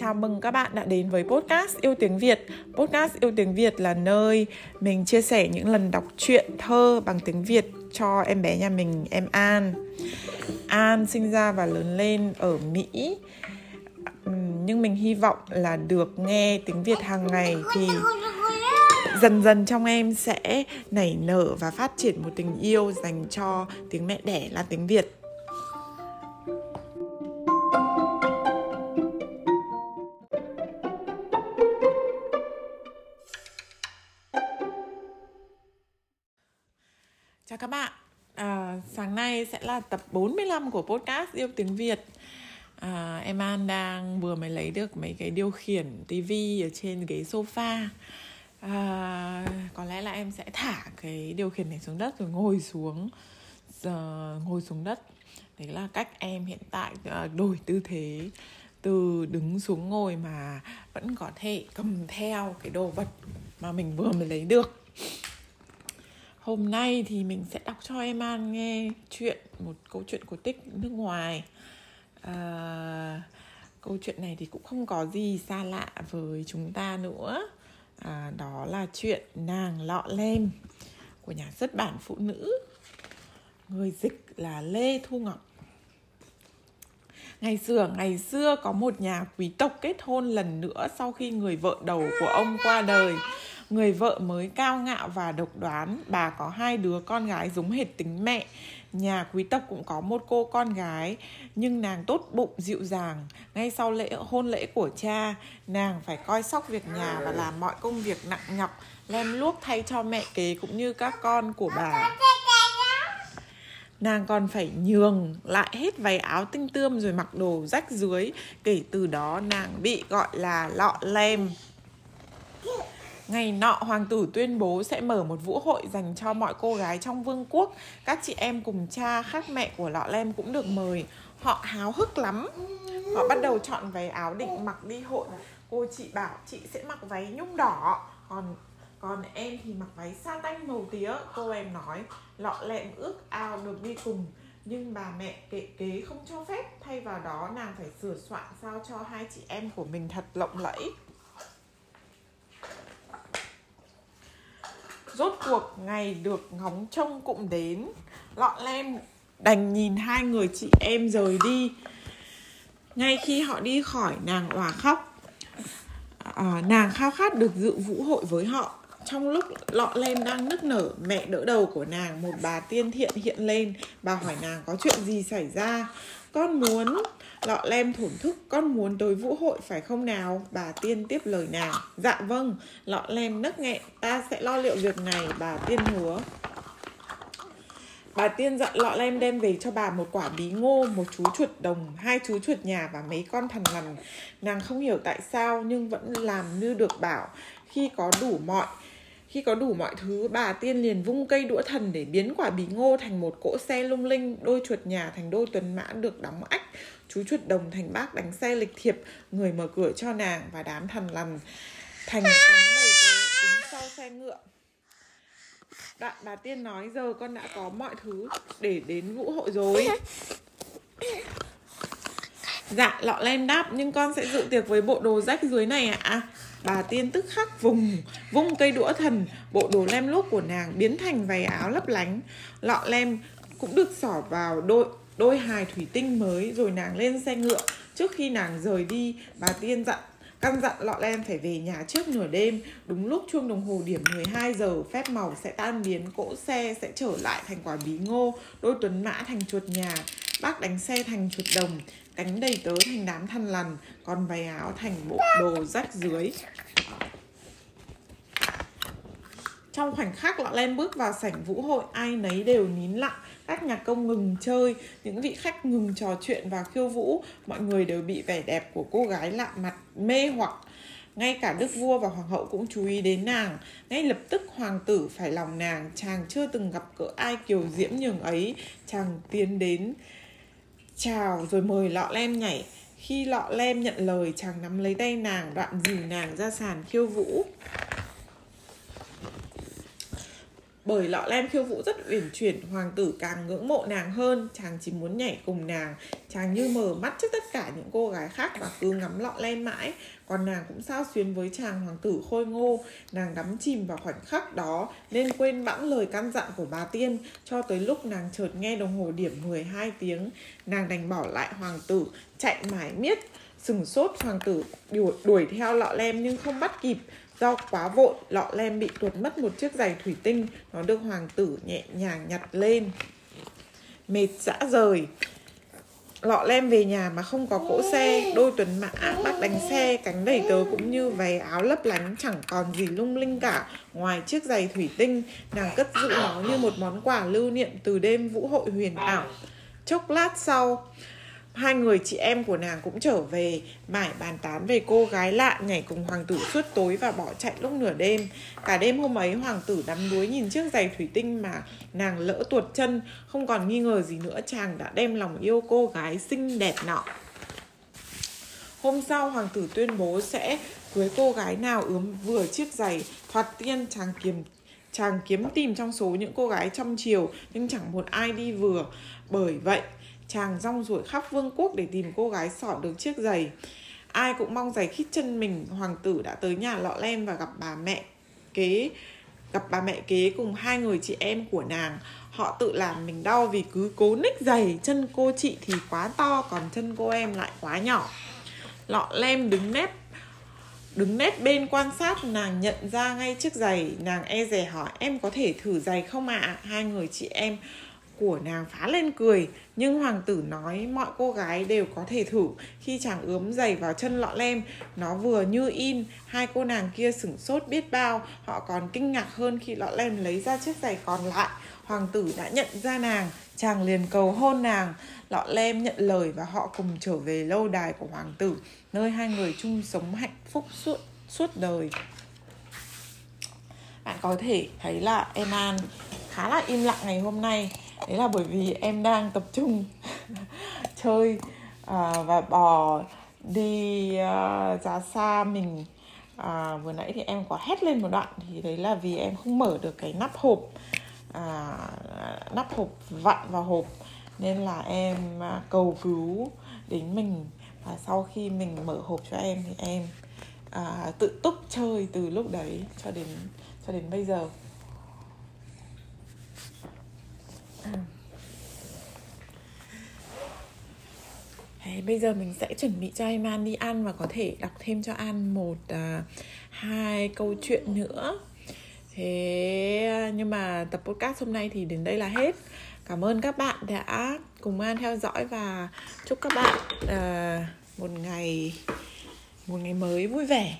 Chào mừng các bạn đã đến với podcast Yêu Tiếng Việt. Podcast Yêu Tiếng Việt là nơi mình chia sẻ những lần đọc truyện thơ bằng tiếng Việt cho em bé nhà mình, em An. An sinh ra và lớn lên ở Mỹ. Nhưng mình hy vọng là được nghe tiếng Việt hàng ngày thì dần dần trong em sẽ nảy nở và phát triển một tình yêu dành cho tiếng mẹ đẻ là tiếng Việt. Các bạn, à, sáng nay sẽ là tập 45 của podcast Yêu Tiếng Việt. À, Em An đang vừa mới lấy được mấy cái điều khiển tivi ở trên ghế sofa. À, Có lẽ là em sẽ thả cái điều khiển này xuống đất rồi ngồi xuống giờ Ngồi xuống đất. Đấy là cách em hiện tại ờ, đổi tư thế từ đứng xuống ngồi mà vẫn có thể cầm theo cái đồ vật mà mình vừa mới lấy được. Hôm nay thì mình sẽ đọc cho em An nghe chuyện một câu chuyện cổ tích nước ngoài. À, câu chuyện này thì cũng không có gì xa lạ với chúng ta nữa. À, đó là chuyện nàng lọ lem của nhà xuất bản phụ nữ. Người dịch là Lê Thu Ngọc. Ngày xưa, ngày xưa có một nhà quý tộc kết hôn lần nữa sau khi người vợ đầu của ông qua đời. Người vợ mới cao ngạo và độc đoán, bà có hai đứa con gái giống hệt tính mẹ. Nhà quý tộc cũng có một cô con gái, nhưng nàng tốt bụng dịu dàng. Ngay sau lễ hôn lễ của cha, nàng phải coi sóc việc nhà và làm mọi công việc nặng nhọc, lem luốc thay cho mẹ kế cũng như các con của bà. Nàng còn phải nhường lại hết váy áo tinh tươm rồi mặc đồ rách dưới. Kể từ đó nàng bị gọi là lọ lem. Ngày nọ, hoàng tử tuyên bố sẽ mở một vũ hội dành cho mọi cô gái trong vương quốc. Các chị em cùng cha khác mẹ của lọ lem cũng được mời. Họ háo hức lắm. Họ bắt đầu chọn váy áo định mặc đi hội. Cô chị bảo chị sẽ mặc váy nhung đỏ, còn còn em thì mặc váy sa tanh màu tía. Cô em nói, lọ lem ước ao được đi cùng. Nhưng bà mẹ kệ kế không cho phép Thay vào đó nàng phải sửa soạn sao cho hai chị em của mình thật lộng lẫy Rốt cuộc ngày được ngóng trông cũng đến. Lọ lem đành nhìn hai người chị em rời đi. Ngay khi họ đi khỏi nàng òa khóc. À, Nàng khao khát được dự vũ hội với họ. Trong lúc lọ lem đang nức nở mẹ đỡ đầu của nàng một bà tiên thiện hiện lên. Bà hỏi nàng có chuyện gì xảy ra? Con muốn lọ lem thổn thức con muốn tới vũ hội phải không nào? Bà tiên tiếp lời nàng. Dạ vâng lọ lem nấc nghẹn ta sẽ lo liệu việc này bà tiên hứa. Bà tiên dặn lọ lem đem về cho bà một quả bí ngô, một chú chuột đồng, hai chú chuột nhà và mấy con thằn lằn. Nàng không hiểu tại sao nhưng vẫn làm như được bảo. Khi có đủ mọi khi có đủ mọi thứ, bà tiên liền vung cây đũa thần để biến quả bí ngô thành một cỗ xe lung linh, đôi chuột nhà thành đôi tuần mã được đóng ách, chú chuột đồng thành bác đánh xe lịch thiệp, người mở cửa cho nàng và đám thần lằn thành cánh đầy tớ đứng sau xe ngựa. Đạ, bà tiên nói giờ con đã có mọi thứ để đến vũ hội rồi. Dạ, lọ lem đáp nhưng con sẽ dự tiệc với bộ đồ rách dưới này ạ. À? Bà tiên tức khắc vùng, vung cây đũa thần, Bộ đồ lem lốp của nàng biến thành váy áo lấp lánh. Lọ lem cũng được xỏ vào đôi đôi hài thủy tinh mới Rồi nàng lên xe ngựa. Trước khi nàng rời đi, Bà tiên dặn, Căn dặn lọ lem phải về nhà trước nửa đêm. Đúng lúc chuông đồng hồ điểm 12 giờ, Phép màu sẽ tan biến, Cỗ xe sẽ trở lại thành quả bí ngô, Đôi tuấn mã thành chuột nhà. Bác đánh xe thành chuột đồng, Cánh đầy tớ thành đám thằn lằn, Còn váy áo thành bộ đồ rách dưới. Trong khoảnh khắc lọ len bước vào sảnh vũ hội, Ai nấy đều nín lặng, Các nhạc công ngừng chơi, Những vị khách ngừng trò chuyện và khiêu vũ, Mọi người đều bị vẻ đẹp của cô gái lạ mặt, mê hoặc. Ngay cả đức vua và hoàng hậu cũng chú ý đến nàng, ngay lập tức hoàng tử phải lòng nàng, chàng chưa từng gặp cỡ ai kiều diễm nhường ấy, chàng tiến đến chào rồi mời lọ lem nhảy. Khi lọ lem nhận lời, chàng nắm lấy tay nàng, đoạn dìu nàng ra sàn khiêu vũ bởi lọ lem khiêu vũ rất uyển chuyển hoàng tử càng ngưỡng mộ nàng hơn chàng chỉ muốn nhảy cùng nàng. Chàng như mở mắt trước tất cả những cô gái khác và cứ ngắm lọ lem mãi. Còn nàng cũng sao xuyến với chàng hoàng tử khôi ngô. Nàng đắm chìm vào khoảnh khắc đó nên quên bẵng lời căn dặn của bà tiên cho tới lúc nàng chợt nghe đồng hồ điểm 12 tiếng. Nàng đành bỏ lại hoàng tử chạy mãi miết sừng sốt hoàng tử đuổi, đuổi theo lọ lem nhưng không bắt kịp do quá vội, lọ lem bị tuột mất một chiếc giày thủy tinh. Nó được hoàng tử nhẹ nhàng nhặt lên. Mệt dã rời. Lọ lem về nhà mà không có cỗ xe. Đôi tuần mã bác đánh xe, cánh đầy tớ cũng như váy áo lấp lánh, chẳng còn gì lung linh cả. Ngoài chiếc giày thủy tinh, nàng cất giữ nó như một món quà lưu niệm từ đêm vũ hội huyền ảo. Chốc lát sau hai người chị em của nàng cũng trở về, mải bàn tán về cô gái lạ, nhảy cùng hoàng tử suốt tối và bỏ chạy lúc nửa đêm. Cả đêm hôm ấy, hoàng tử đắm đuối nhìn chiếc giày thủy tinh mà nàng lỡ tuột chân, không còn nghi ngờ gì nữa, chàng đã đem lòng yêu cô gái xinh đẹp nọ. Hôm sau, hoàng tử tuyên bố sẽ cưới cô gái nào ướm vừa chiếc giày thoạt tiên chàng kiếm chàng kiếm tìm trong số những cô gái trong chiều nhưng chẳng một ai đi vừa. Bởi vậy chàng rong ruổi khắp vương quốc để tìm cô gái sỏ được chiếc giày. Ai cũng mong giày khít chân mình, hoàng tử đã tới nhà lọ lem và gặp bà mẹ kế, gặp bà mẹ kế cùng hai người chị em của nàng. Họ tự làm mình đau vì cứ cố ních giày, chân cô chị thì quá to, còn chân cô em lại quá nhỏ. Lọ lem đứng nép đứng nép bên quan sát, nàng nhận ra ngay chiếc giày. Nàng e dè hỏi, em có thể thử giày không ạ? À? hai người chị em của nàng phá lên cười. Nhưng hoàng tử nói mọi cô gái đều có thể thử. Khi chàng ướm giày vào chân lọ lem, nó vừa như in, hai cô nàng kia sửng sốt biết bao. Họ còn kinh ngạc hơn khi lọ lem lấy ra chiếc giày còn lại. Hoàng tử đã nhận ra nàng, chàng liền cầu hôn nàng. Lọ lem nhận lời và họ cùng trở về lâu đài của hoàng tử, nơi hai người chung sống hạnh phúc suốt suốt đời. Bạn có thể thấy là em an khá là im lặng ngày hôm nay đấy là bởi vì em đang tập trung chơi uh, và bò đi uh, ra xa mình. À, vừa nãy thì em có hét lên một đoạn thì đấy là vì em không mở được cái nắp hộp à, nắp hộp vặn vào hộp. Nên là em à, cầu cứu đến mình. Và sau khi mình mở hộp cho em thì em à, tự túc chơi từ lúc đấy cho đến cho đến bây giờ. Đấy, bây giờ mình sẽ chuẩn bị cho em An đi ăn và có thể đọc thêm cho An một uh, hai câu chuyện nữa. Thế à, nhưng mà tập podcast hôm nay thì đến đây là hết. Cảm ơn các bạn đã cùng An theo dõi và chúc các bạn uh, một ngày một ngày mới vui vẻ.